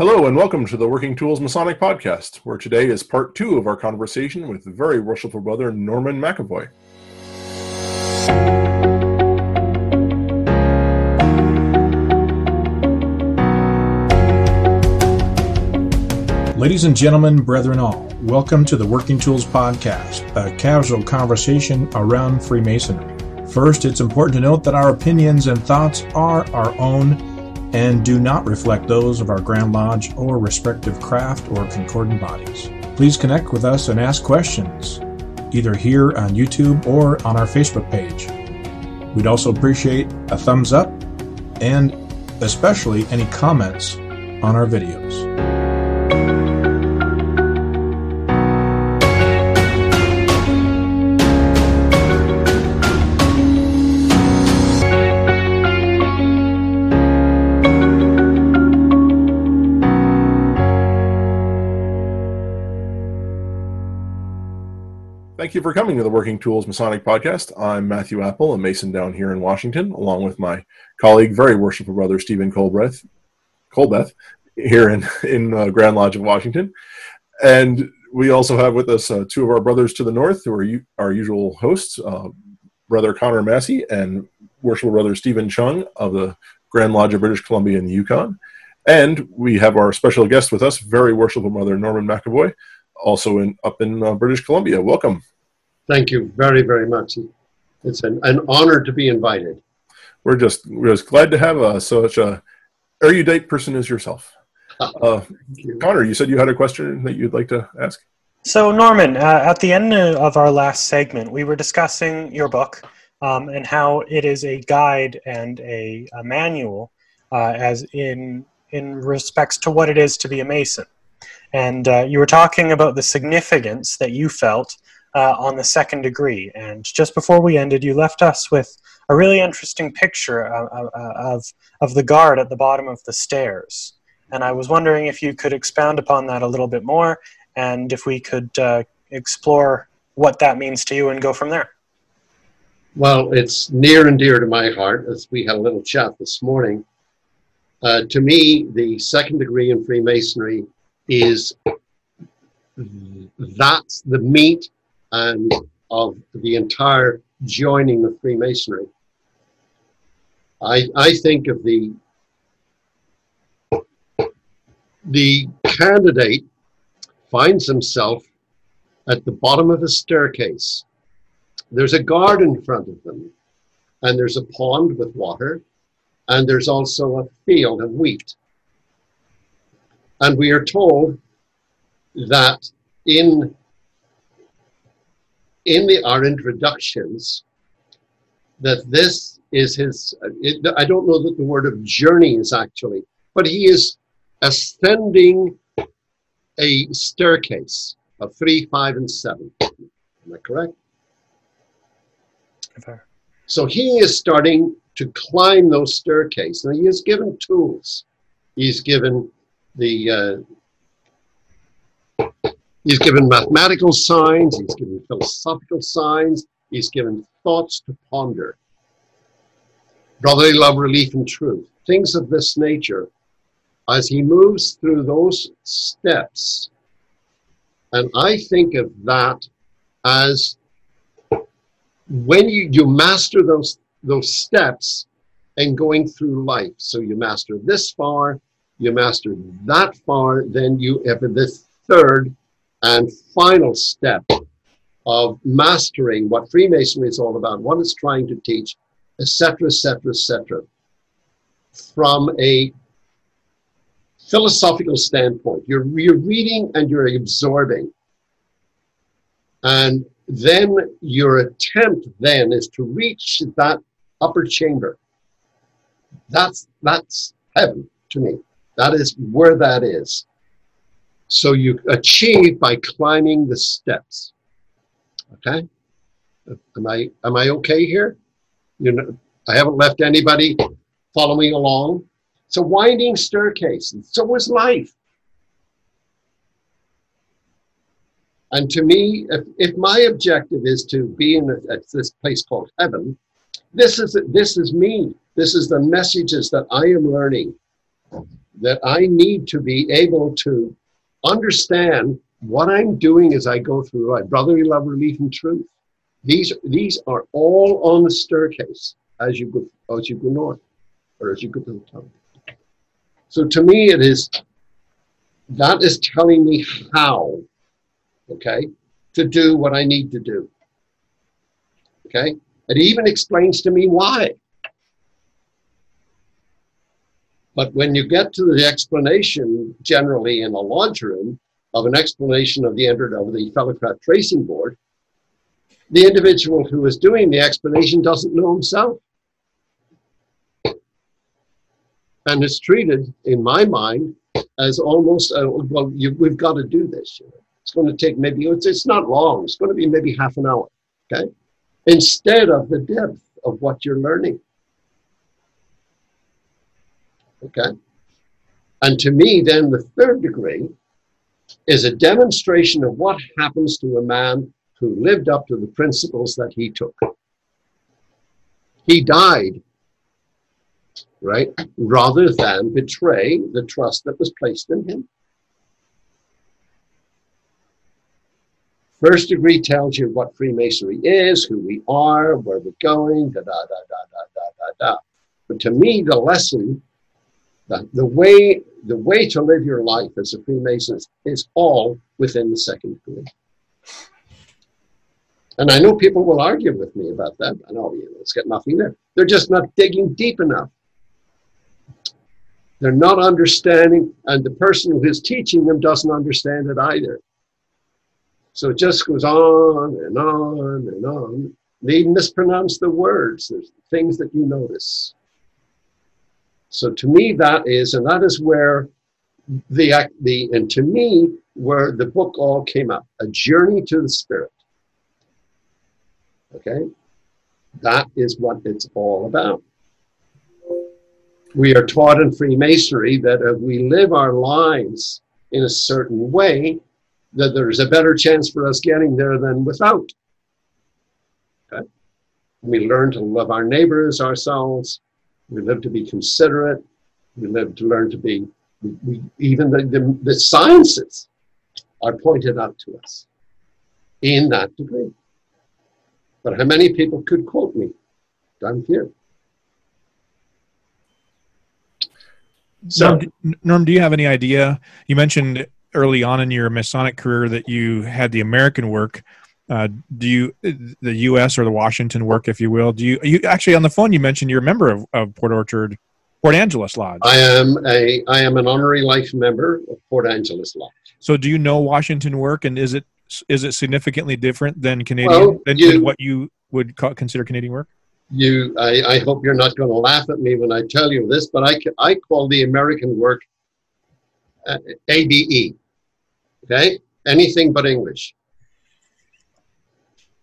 Hello and welcome to the Working Tools Masonic Podcast, where today is part two of our conversation with very worshipful brother Norman McEvoy. Ladies and gentlemen, brethren all, welcome to the Working Tools Podcast, a casual conversation around Freemasonry. First, it's important to note that our opinions and thoughts are our own and do not reflect those of our Grand Lodge or respective craft or concordant bodies. Please connect with us and ask questions, either here on YouTube or on our Facebook page. We'd also appreciate a thumbs up and especially any comments on our videos. Thank you for coming to the Working Tools Masonic Podcast. I'm Matthew Appel, a Mason down here in Washington, along with my colleague, very worshipful brother Stephen Colbreth, Colbeth, here in in uh, Grand Lodge of Washington, and we also have with us uh, two of our brothers to the north, who are u- our usual hosts, uh, brother Connor Massey and worshipful brother Steven Chung of the Grand Lodge of British Columbia in the Yukon, and we have our special guest with us, very worshipful brother Norman McEvoy, also in up in uh, British Columbia. Welcome. Thank you very, very much. It's an, an honor to be invited. We're just we're just glad to have uh, such a erudite person as yourself. Uh, you. Connor, you said you had a question that you'd like to ask. So, Norman, uh, at the end of our last segment, we were discussing your book um, and how it is a guide and a, a manual, uh, as in in respects to what it is to be a Mason. And uh, you were talking about the significance that you felt uh, on the second degree. And just before we ended, you left us with a really interesting picture of, of, of the guard at the bottom of the stairs. And I was wondering if you could expound upon that a little bit more and if we could uh, explore what that means to you and go from there. Well, it's near and dear to my heart, as we had a little chat this morning. Uh, to me, the second degree in Freemasonry is that's the meat and of the entire joining of Freemasonry. I, I think of the the candidate finds himself at the bottom of a staircase. There's a guard in front of them, and there's a pond with water, and there's also a field of wheat. And we are told that in in the, our introductions that this is his, it, I don't know that the word of journey is actually, but he is ascending a staircase of three, five, and seven. Am I correct? So he is starting to climb those staircases. Now he is given tools. He's given the uh, He's given mathematical signs, he's given philosophical signs, he's given thoughts to ponder. Brotherly love, relief, and truth. Things of this nature. As he moves through those steps, and I think of that as when you, you master those, those steps and going through life. So you master this far, you master that far, then you have the third and final step of mastering what Freemasonry is all about, what it's trying to teach, etc., etc., etc. From a philosophical standpoint, you're, you're reading and you're absorbing. And then your attempt then is to reach that upper chamber. That's, that's heaven to me. That is where that is. So you achieve by climbing the steps. Okay? Am I am I okay here? You know, I haven't left anybody following along. It's a winding staircase, and so is life. And to me, if, if my objective is to be in a, this place called heaven, this is this is me. This is the messages that I am learning that I need to be able to understand what I'm doing as I go through life. Brotherly love, relief, and truth. These, these are all on the staircase as you go as you go north or as you go to the top. So to me, it is that is telling me how, okay, to do what I need to do. Okay? It even explains to me why. But when you get to the explanation, generally in a lodge room, of an explanation of the entered of the fellowcraft tracing board, the individual who is doing the explanation doesn't know himself. And is treated, in my mind, as almost, well, you, we've got to do this. You know? It's going to take maybe, it's, it's not long, it's going to be maybe half an hour, okay? Instead of the depth of what you're learning. Okay? And to me, then, the third degree is a demonstration of what happens to a man who lived up to the principles that he took. He died, right, rather than betray the trust that was placed in him. First degree tells you what Freemasonry is, who we are, where we're going, da da da da da da da da. But to me, the lesson, the, the way the way to live your life as a Freemason is, is all within the second degree. And I know people will argue with me about that. I know it's got nothing there. They're just not digging deep enough. They're not understanding, and the person who's teaching them doesn't understand it either. So it just goes on and on and on. They mispronounce the words. There's things that you notice. So to me, that is, and that is where the, the and to me, where the book all came up, a journey to the spirit. Okay? That is what it's all about. We are taught in Freemasonry that if we live our lives in a certain way, that there's a better chance for us getting there than without. Okay? We learn to love our neighbors, ourselves, we live to be considerate. We live to learn to be, we, we, even the, the, the sciences are pointed out to us in that degree. But how many people could quote me? I'm here. So, Norm, Norm, do you have any idea? You mentioned early on in your Masonic career that you had the American work. Uh, do you the U.S. or the Washington work, if you will? Do you you actually on the phone? You mentioned you're a member of, of Port Orchard, Port Angeles Lodge. I am a I am an honorary life member of Port Angeles Lodge. So, do you know Washington work, and is it is it significantly different than Canadian well, than, you, than, what you would call, consider Canadian work? You, I, I hope you're not going to laugh at me when I tell you this, but I I call the American work uh, ABE. Okay, anything but English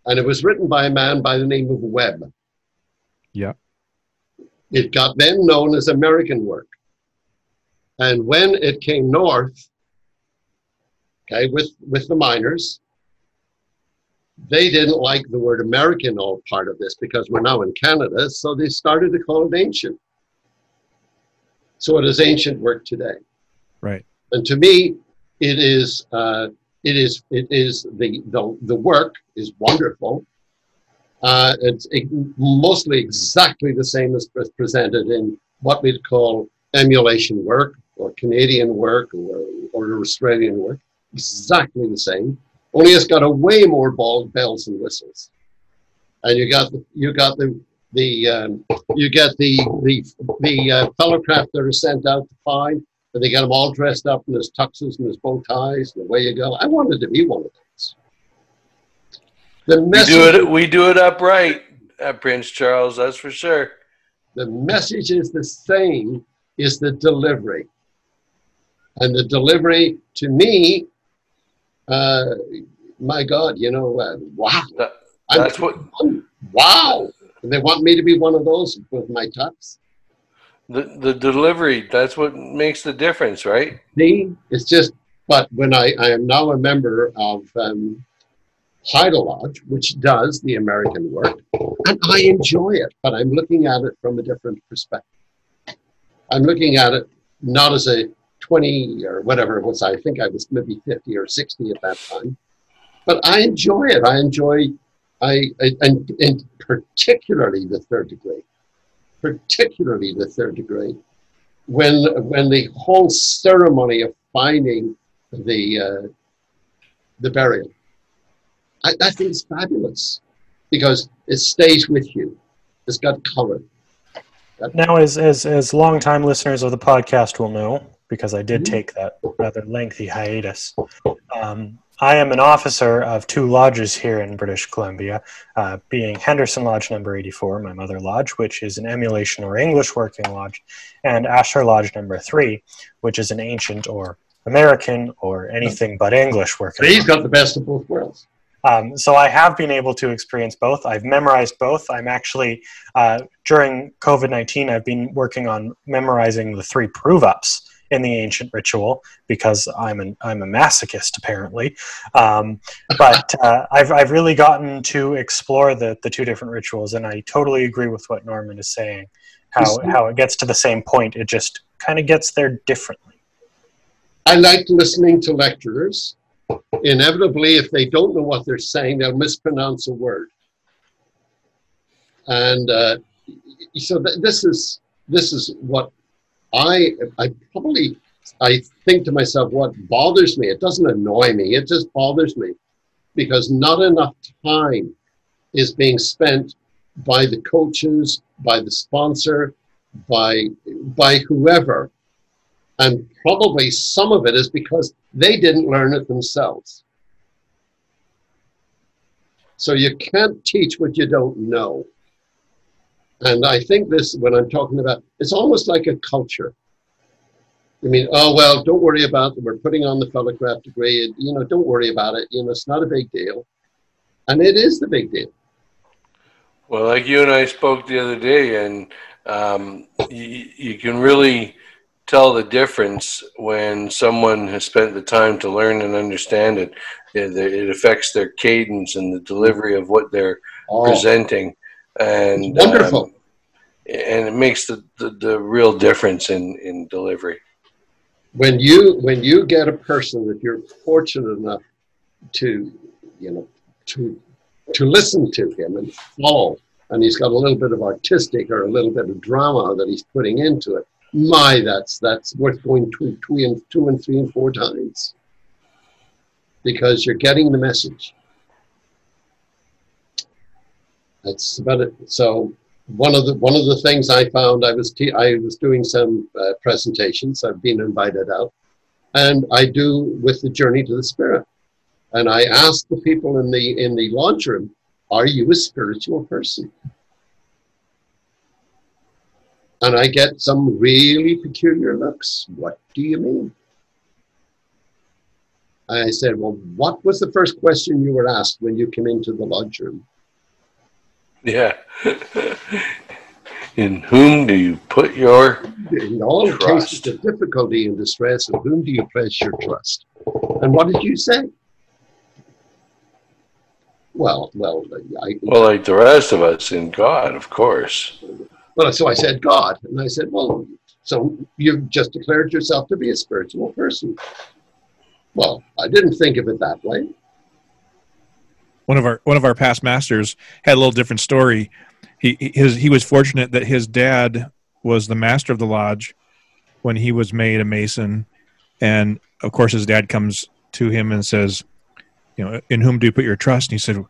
and it was written by a man by the name of Webb. Yeah. It got then known as American work. And when it came north, okay, with, with the miners, they didn't like the word American all part of this because we're now in Canada, so they started to call it ancient. So it is ancient work today. Right. And to me, it is uh, it is it is the the, the work is wonderful. Uh, it's it, mostly exactly the same as presented in what we'd call emulation work or Canadian work or, or Australian work. Exactly the same. Only it's got a way more ball, bells and whistles. And you got the, you got the the um, you get the the the uh, fellowcraft that are sent out to find and they got them all dressed up in his tuxes and his bow ties, and away you go. I wanted to be one of those. The message, we do it. We do it upright at Prince Charles. That's for sure. The message is the same. Is the delivery, and the delivery to me, uh, my God, you know, uh, wow. That, that's I'm, what. Wow. They want me to be one of those with my tux the the delivery that's what makes the difference right it's just but when i i am now a member of um Haida Lodge, which does the American work, and I enjoy it, but I'm looking at it from a different perspective. I'm looking at it not as a 20 or whatever it was. I think I was maybe 50 or 60 at that time. But I enjoy it. I enjoy, I, I and, and particularly the third degree, particularly the third degree, when when the whole ceremony of finding the uh, the burial, I, I think it's fabulous because it stays with you. It's got color. Now, as as as longtime listeners of the podcast will know, because I did mm-hmm. take that rather lengthy hiatus. Um, I am an officer of two lodges here in British Columbia, uh, being Henderson Lodge number 84, my mother lodge, which is an emulation or English working lodge, and Ashlar Lodge number 3, which is an ancient or American or anything but English working. But he's got the best of both worlds. Um, so I have been able to experience both. I've memorized both. I'm actually, uh, during COVID 19, I've been working on memorizing the three prove ups in the ancient ritual because I'm an I'm a masochist apparently. Um, but uh, I've I've really gotten to explore the the two different rituals, and I totally agree with what Norman is saying. How how it gets to the same point, it just kind of gets there differently. I like listening to lecturers. Inevitably, if they don't know what they're saying, they'll mispronounce a word. And uh, so th- this is this is what I I probably I think to myself, what bothers me? It doesn't annoy me. It just bothers me because not enough time is being spent by the coaches, by the sponsor, by by whoever, and probably some of it is because they didn't learn it themselves. So you can't teach what you don't know. And I think this, when I'm talking about, it's almost like a culture. I mean, oh, well, don't worry about it. We're putting on the fellowcraft degree. You know, don't worry about it. You know, it's not a big deal. And it is the big deal. Well, like you and I spoke the other day, and um, you, you can really tell the difference when someone has spent the time to learn and understand it. It, affects their cadence and the delivery of what they're oh. presenting and it's wonderful. Um, and it makes the, the, the, real difference in, in delivery. When you when you get a person that you're fortunate enough to you know to to listen to him and follow, and he's got a little bit of artistic or a little bit of drama that he's putting into it. My, that's that's worth going two, two and two and three and four times because you're getting the message. That's about it. So one of the one of the things I found I was te- I was doing some uh, presentations. I've been invited out, and I do with the journey to the spirit. And I ask the people in the in the lodge room, "Are you a spiritual person?" And I get some really peculiar looks. What do you mean? I said, Well, what was the first question you were asked when you came into the lodge room? Yeah. in whom do you put your In all trust? cases of difficulty and distress, in whom do you place your trust? And what did you say? Well, well, I, well, like the rest of us, in God, of course. Well, so I said God, and I said, well, so you've just declared yourself to be a spiritual person. Well, I didn't think of it that way one of our one of our past masters had a little different story. He his he was fortunate that his dad was the master of the lodge when he was made a mason, and of course his dad comes to him and says, "You know, in whom do you put your trust?" And he said,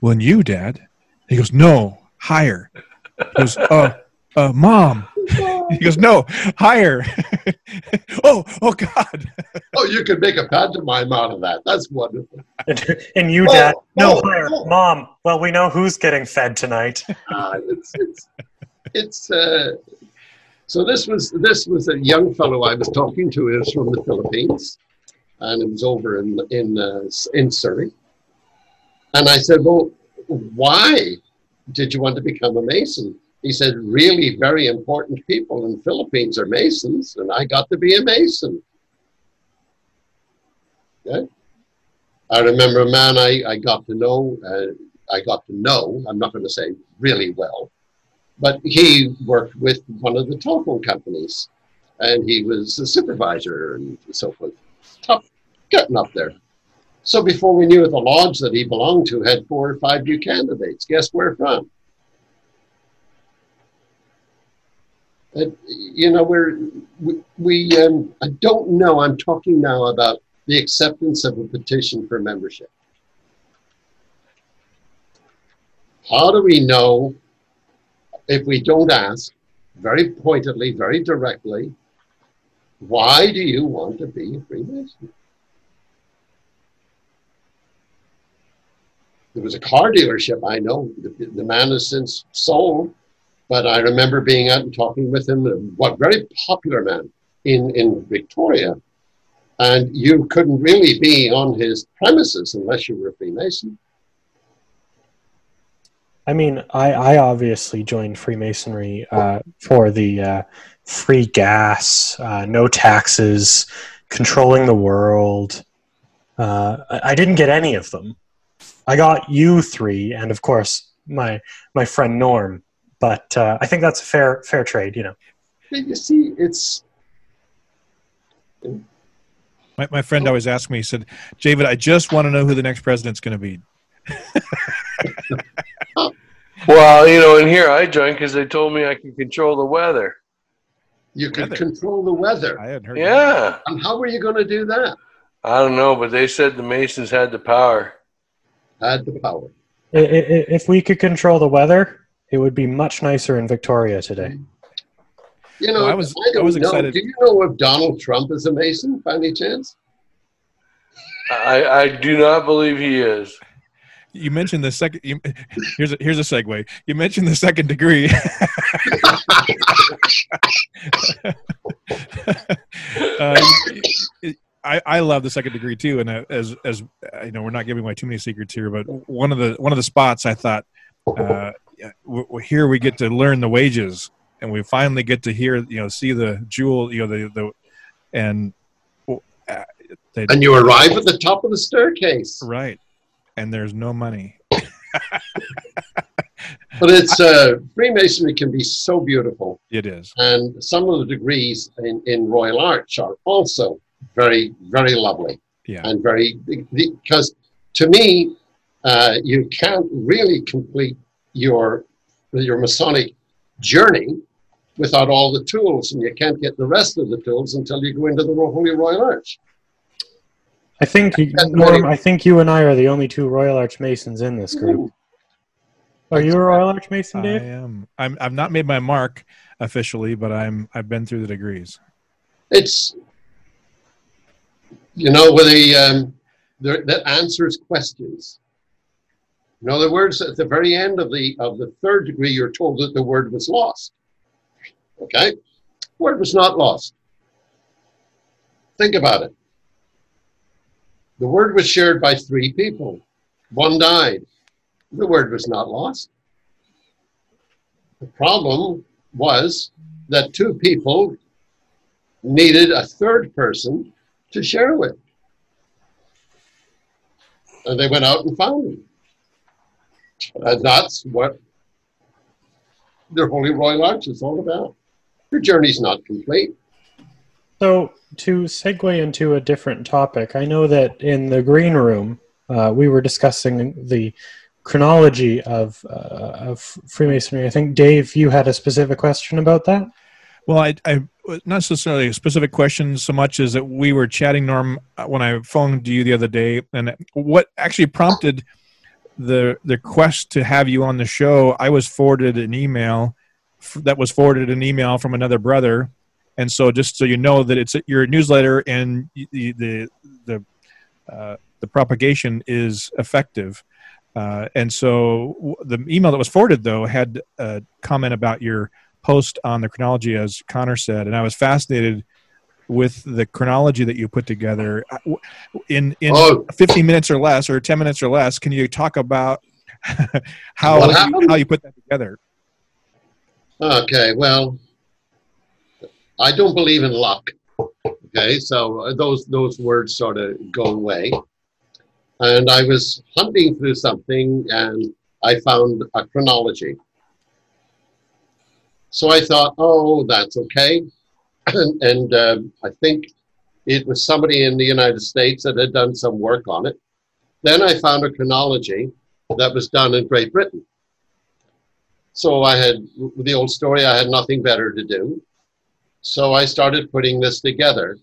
"Well, in you, Dad." He goes, "No, higher." He goes, "Uh, uh, mom." he goes, "No, higher." oh, oh God! oh, you could make a pantomime out of that. That's wonderful. and you, Dad? Oh, no, oh, higher, oh. Mom. Well, we know who's getting fed tonight. uh, it's it's, it's uh, so this was this was a young fellow I was talking to. He was from the Philippines, and it was over in in uh, in Surrey. And I said, "Well, why did you want to become a mason?" He said, really very important people in Philippines are Masons, and I got to be a Mason. Okay? I remember a man I, I got to know, uh, I got to know, I'm not going to say really well, but he worked with one of the telephone companies. and he was a supervisor and so forth. Tough getting up there. So before we knew it, the lodge that he belonged to had four or five new candidates. Guess where from? You know, we're, we, we um, I don't know, I'm talking now about the acceptance of a petition for membership. How do we know if we don't ask very pointedly, very directly, why do you want to be a Freemason? There was a car dealership I know. The, the man has since sold, but I remember being out and talking with him. What very popular man in in Victoria, and you couldn't really be on his premises unless you were a Freemason. I mean, I, I obviously joined Freemasonry uh, for the uh, free gas, uh, no taxes, controlling the world. Uh, I, I didn't get any of them. I got you three, and of course my my friend Norm. But uh, I think that's a fair fair trade, you know. You see, it's My, my friend always asked me, he said, David, I just want to know who the next president's going to be. Well, you know, and here I joined because they told me I could control the weather. you could Weather. control the weather. I hadn't heard that. Yeah. And how were you going to do that? I don't know, but they said the Masons had the power. Had the power. If we could control the weather, it would be much nicer in Victoria today. You know, Well, I was- I don't I was know. excited. Do you know if Donald Trump is a Mason by any chance? I, I do not believe he is. You mentioned the second. You, here's a, here's a segue. You mentioned the second degree. uh, I, I love the second degree too, and uh, as as you know, we're not giving away too many secrets here, but one of the one of the spots I thought uh, yeah, w- w- here we get to learn the wages, and we finally get to hear you know see the jewel you know the the and uh, they, And you arrive at the top of the staircase. right, and there's no money. But it's uh, Freemasonry can be so beautiful, It is. and some of the degrees in, in Royal Arch are also very, very lovely Yeah. and very because to me, uh, you can't really complete your your Masonic journey without all the tools, and you can't get the rest of the tools until you go into the Holy Royal Arch. I think you- Norm. very- I think you and I are the only two Royal Arch Masons in this group. Are you a Royal Arch Mason, I am. I'm. I've not made my mark officially, but I'm. I've been through the degrees. It's you know where the um, the, that answers questions. In other words, at the very end of the of the third degree, you're told that the word was lost. Okay, word was not lost. Think about it. The word was shared by three people. One died. The word was not lost. The problem was that two people needed a third person to share with. And they went out and found him. And that's what the Holy Royal Arch is all about. Your journey's not complete. So, to segue into a different topic, I know that in the green room uh, we were discussing the chronology of uh, of Freemasonry. I think Dave, you had a specific question about that. Well, I, I not necessarily a specific question so much as that we were chatting, Norm, uh, when I phoned you the other day, and what actually prompted the the quest to have you on the show. I was forwarded an email f- that was forwarded an email from another brother, and so just so you know that it's your newsletter and the the the uh, the propagation is effective. Uh, and so the email that was forwarded though had a comment about your post on the chronology, as Connor said, and I was fascinated with the chronology that you put together Uh, in in Oh. 15 minutes or less, or 10 minutes or less. Can you talk about how you, how you put that together? Okay, well, I don't believe in luck. Okay, so uh, those those words sort of go away. And I was hunting through something, and I found a chronology. So I thought, oh, that's okay. And, and um, I think it was somebody in the United States that had done some work on it. Then I found a chronology that was done in Great Britain. So I had the old story, I had nothing better to do. So I started putting this together.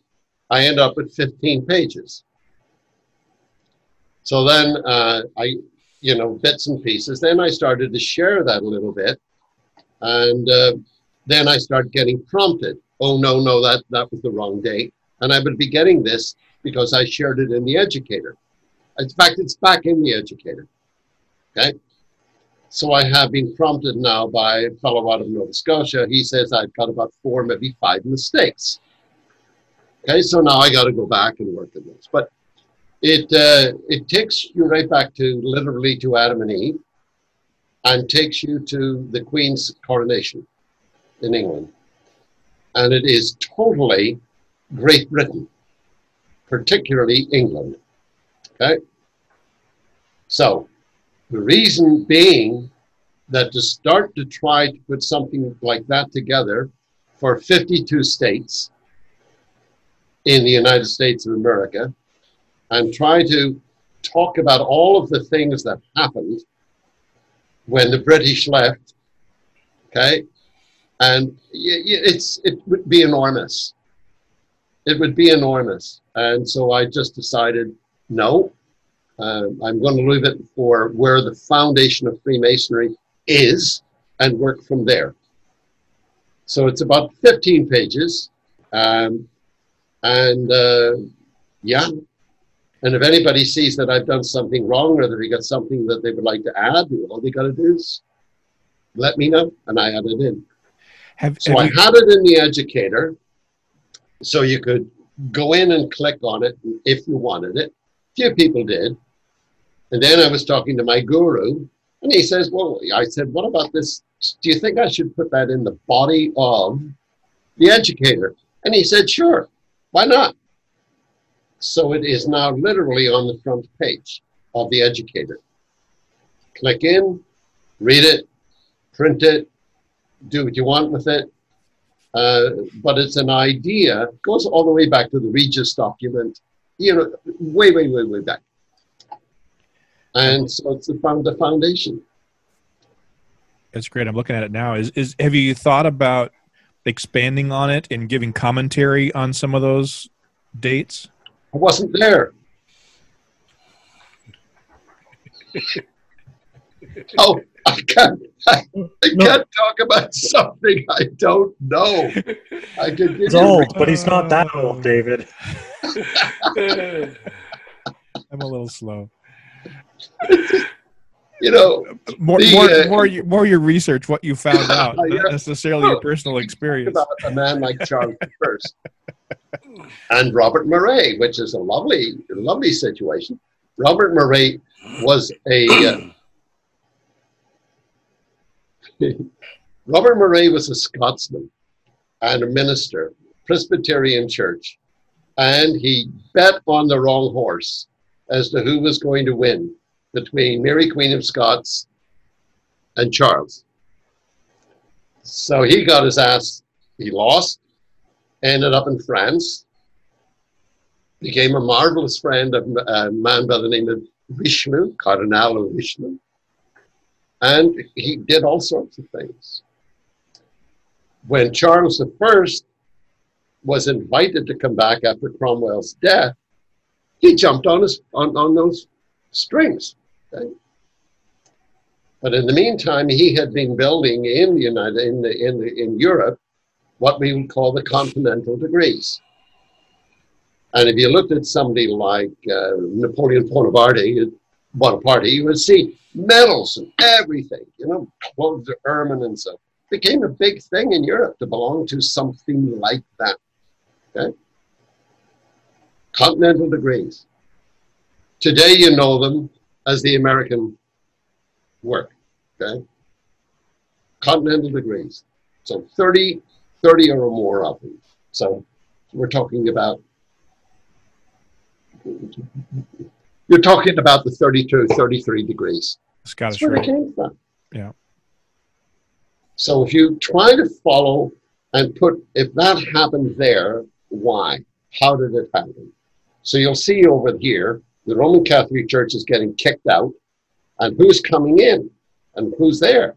I end up with 15 pages. So then uh, I, you know, bits and pieces. Then I started to share that a little bit. And uh, then I started getting prompted. Oh, no, no, that, that was the wrong date. And I would be getting this because I shared it in the educator. In fact, it's back in the educator. Okay. So I have been prompted now by a fellow out of Nova Scotia. He says I've got about four, maybe five mistakes. Okay, so now I got to go back and work on this. But it uh, it takes you right back to literally to Adam and Eve, and takes you to the Queen's coronation in England, and it is totally Great Britain, particularly England. Okay, so the reason being that to start to try to put something like that together for 52 states in the United States of America and try to talk about all of the things that happened when the British left, okay? And it's it would be enormous. It would be enormous. And so I just decided, no, uh, I'm going to leave it for where the foundation of Freemasonry is and work from there. So it's about 15 pages. Um, and uh, yeah, and if anybody sees that I've done something wrong or that they got something that they would like to add, all they got to do is let me know and I add it in. Have, so have I had it in the educator so you could go in and click on it if you wanted it. Few people did. And then I was talking to my guru, and he says, Well, I said, what about this? Do you think I should put that in the body of the educator? And he said, Sure, why not? So it is now literally on the front page of the educator. Click in, read it, print it, do what you want with it. Uh, but it's an idea, goes all the way back to the Regius document, you know, way, way, way, way back. And so it's the, found, the foundation. That's great. I'm looking at it now. Is, is have you thought about expanding on it and giving commentary on some of those dates? I wasn't there. oh, I can't. I, I no. can't talk about something I don't know. I can. He's old, but he's not that old, David. I'm a little slow. you know, more the, more, uh, more, your, more your research, what you found out, not necessarily your personal experience. About a man like Charles First and Robert Murray, which is a lovely, lovely situation. Robert Murray was a uh, Robert Murray was a Scotsman and a minister, Presbyterian Church, and he bet on the wrong horse as to who was going to win between Mary Queen of Scots and Charles. So he got his ass, he lost, ended up in France, became a marvelous friend of uh, a man by the name of Richelieu, Cardinal of Richelieu, and he did all sorts of things. When Charles I was invited to come back after Cromwell's death, he jumped on, his, on, on those strings. Okay? But in the meantime, he had been building in the United in the, in the, in Europe what we would call the continental degrees. And if you looked at somebody like uh, Napoleon Bonaparte, Bonaparte, you would see medals and everything, you know, clothes of ermine and so. Became a big thing in Europe to belong to something like that. Okay? Continental degrees. Today you know them as the American work. Okay? Continental degrees. So 30, 30 or more of them. So we're talking about you're talking about the 32, 33 degrees. Scottish That's where it came from. Yeah. So if you try to follow and put if that happened there, why? How did it happen? So you'll see over here, the Roman Catholic Church is getting kicked out, and who's coming in, and who's there?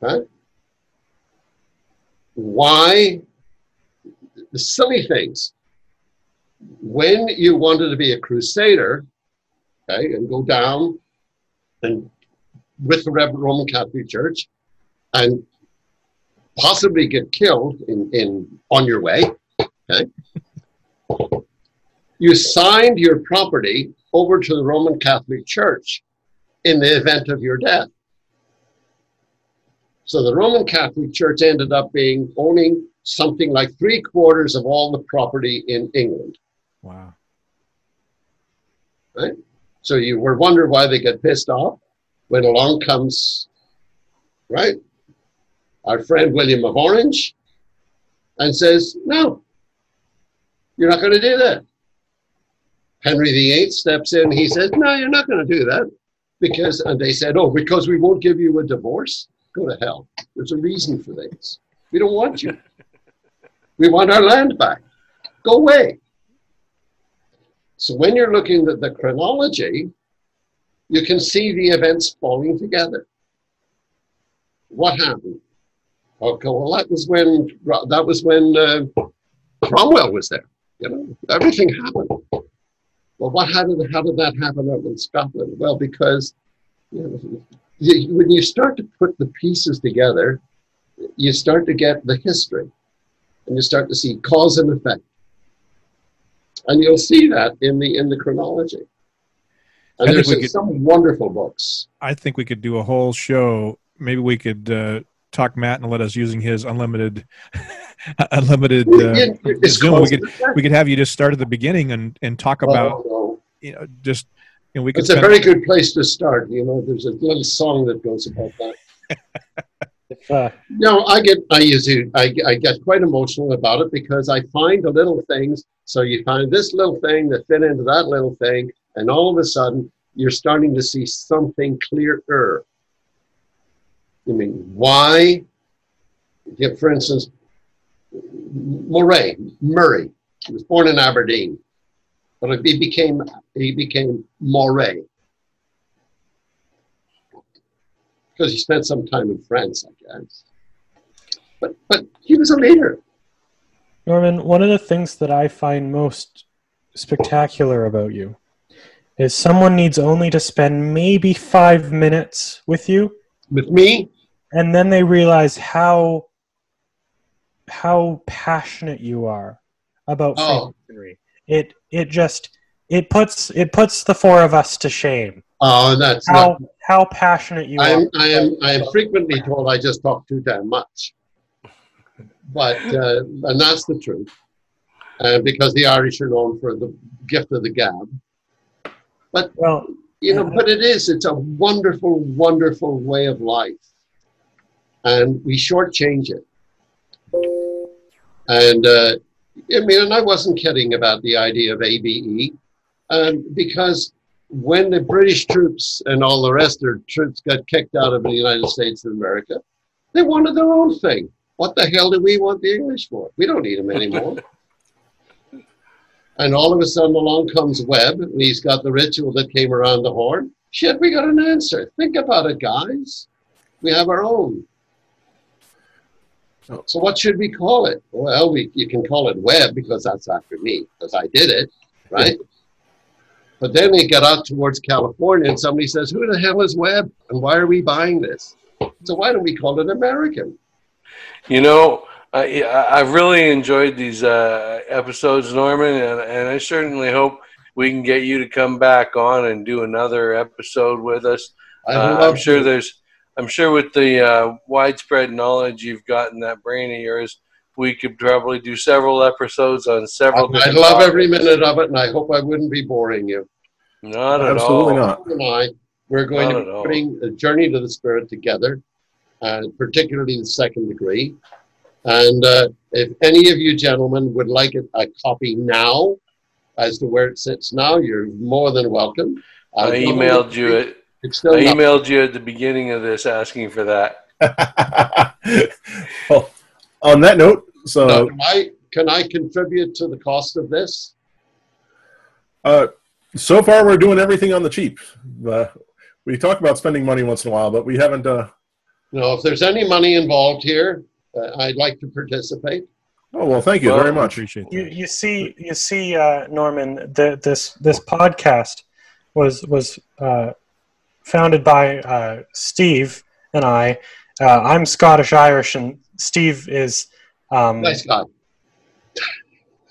Right? Why? The silly things. When you wanted to be a crusader, okay, and go down and with the Roman Catholic Church, and possibly get killed in, in on your way. Okay. You signed your property over to the Roman Catholic Church in the event of your death. So the Roman Catholic Church ended up being owning something like three quarters of all the property in England. Wow. Right? So you were wondering why they get pissed off when along comes, right, our friend William of Orange and says, no, you're not going to do that. Henry VIII steps in. He says, no, you're not going to do that. Because, and they said, oh, because we won't give you a divorce? Go to hell. There's a reason for this. We don't want you. We want our land back. Go away. So when you're looking at the chronology, you can see the events falling together. What happened? Okay, well that was when that was when uh, Cromwell was there. You know, everything happened. Well, what how did how did that happen up in Scotland? Well, because you know, you, when you start to put the pieces together, you start to get the history, and you start to see cause and effect, and you'll see that in the in the chronology. And there's could, some wonderful books. I think we could do a whole show. Maybe we could uh, talk Matt and let us using his unlimited, unlimited uh, Zoom. We could we could have you just start at the beginning and and talk about oh, you know just. You know, we could it's a very good place to start. You know, there's a little song that goes about that. uh, no, I get I usually I, I get quite emotional about it because I find the little things. So you find this little thing that fit into that little thing, and all of a sudden, you're starting to see something clearer. I mean, why? For instance, Moray, Murray, he was born in Aberdeen, but he became he became Moray because he spent some time in France, I guess. But but he was a leader. Norman, one of the things that I find most spectacular about you is someone needs only to spend maybe five minutes with you. With me? And then they realize how how passionate you are about oh. It it just it puts it puts the four of us to shame. Oh, that's how not, how passionate you I are. I am I am frequently told I just talk too damn much, but uh, and that's the truth. And uh, because the Irish are known for the gift of the gab, but well, you know, but it is. It's a wonderful, wonderful way of life, and we shortchange it. And uh, I mean, and I wasn't kidding about the idea of ABE, um, because when the British troops and all the rest of their troops got kicked out of the United States of America, they wanted their own thing. What the hell do we want the English for? We don't need them anymore. And all of a sudden along comes Webb, and he's got the ritual that came around the horn. Shit, we got an answer. Think about it, guys. We have our own. Oh. So what should we call it? Well, we, you can call it Webb because that's after me, because I did it, right? But then they get out towards California and somebody says, who the hell is Webb? And why are we buying this? So why don't we call it American? You know, I, I've really enjoyed these uh, episodes, Norman, and, and I certainly hope we can get you to come back on and do another episode with us. Uh, I'm sure there's, I'm sure with the uh, widespread knowledge you've got in that brain of yours, we could probably do several episodes on several. I, I love topics. every minute of it, and I hope I wouldn't be boring you. Not at Absolutely all. Absolutely not. I, we're going not to be putting a journey to the spirit together, uh, particularly the second degree. And uh, if any of you gentlemen would like a copy now, as to where it sits now, you're more than welcome. I, I emailed you it. I emailed you at the beginning of this asking for that. well, on that note, so Now, can I can I contribute to the cost of this? uh, so far we're doing everything on the cheap. Uh, we talk about spending money once in a while, but we haven't. Uh, No, if there's any money involved here, uh, I'd like to participate. oh well, thank you Well, very much. Appreciate You, you see, you see, uh, Norman, the, this this podcast was was uh, founded by uh, Steve and I. Uh, I'm Scottish Irish, and Steve is. Um, Nice guy.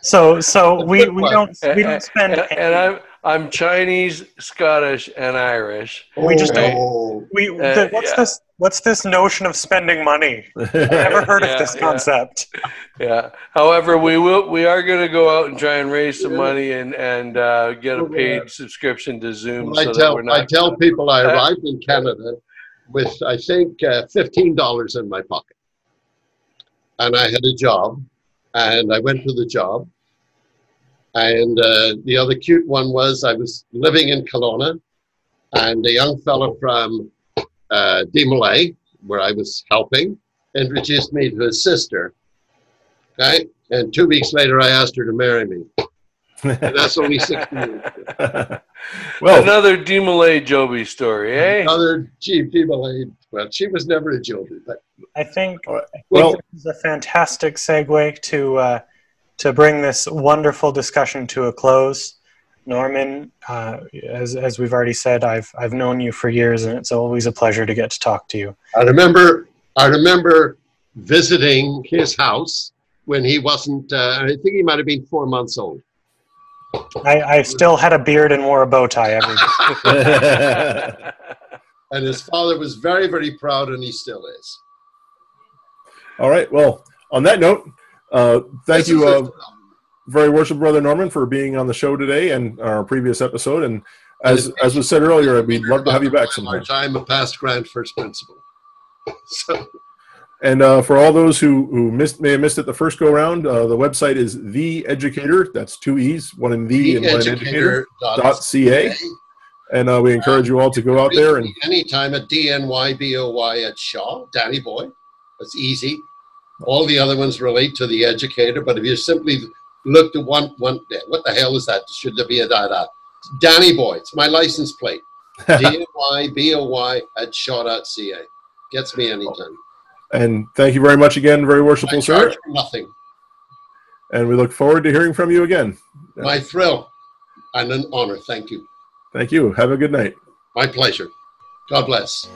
So so we, we don't we don't spend and, and I'm I'm Chinese, Scottish, and Irish. We just don't- Oh, we Uh, the, what's yeah. this what's this notion of spending money? I've never heard Yeah, of this concept. Yeah. However, we will we are going to go out and try and raise some money and and uh, get a paid subscription to Zoom. I so that tell we're not, I tell people I arrived in Canada with I think uh, fifteen dollars in my pocket, and I had a job, and I went to the job, and uh, the other cute one was I was living in Kelowna, and a young fellow from uh, where I was helping, introduced me to his sister. Okay, and two weeks later I asked her to marry me. And that's only six years. well, Another DeMolay Jobie story, eh? Another GP Malay. Well, she was never a Jildy, but I think All right. I think Well- this is a fantastic segue to uh, to bring this wonderful discussion to a close. Norman, uh, as as we've already said, I've I've known you for years, and it's always a pleasure to get to talk to you. I remember I remember visiting his house when he wasn't. Uh, I think he might have been four months old. I, I still had a beard and wore a bow tie every day. And his father was very, very proud, and he still is. all right. Well, on that note, uh, thank This you, is- uh, very worshipful brother Norman, for being on the show today and our previous episode. And as as was said earlier, we'd love to have you back sometime. Large, I'm a past grand first principal. So And uh, for all those who, who missed may have missed it the first go round, uh, the website is the Educator. That's two e's, one in the, and one in educator dot ca. And uh, we encourage you all to go out there and anytime at DNYBOY at Shaw, Danny Boy. That's easy. All the other ones relate to the educator, but if you simply look at one, one, what the hell is that? Should there be a da da? Danny Boy, it's my license plate. DNYBOY at Shaw.ca. Gets me anytime. And thank you very much again, very worshipful sir. nothing. And we look forward to hearing from you again. My thrill and an honor. Thank you. Thank you. Have a good night. My pleasure. God bless.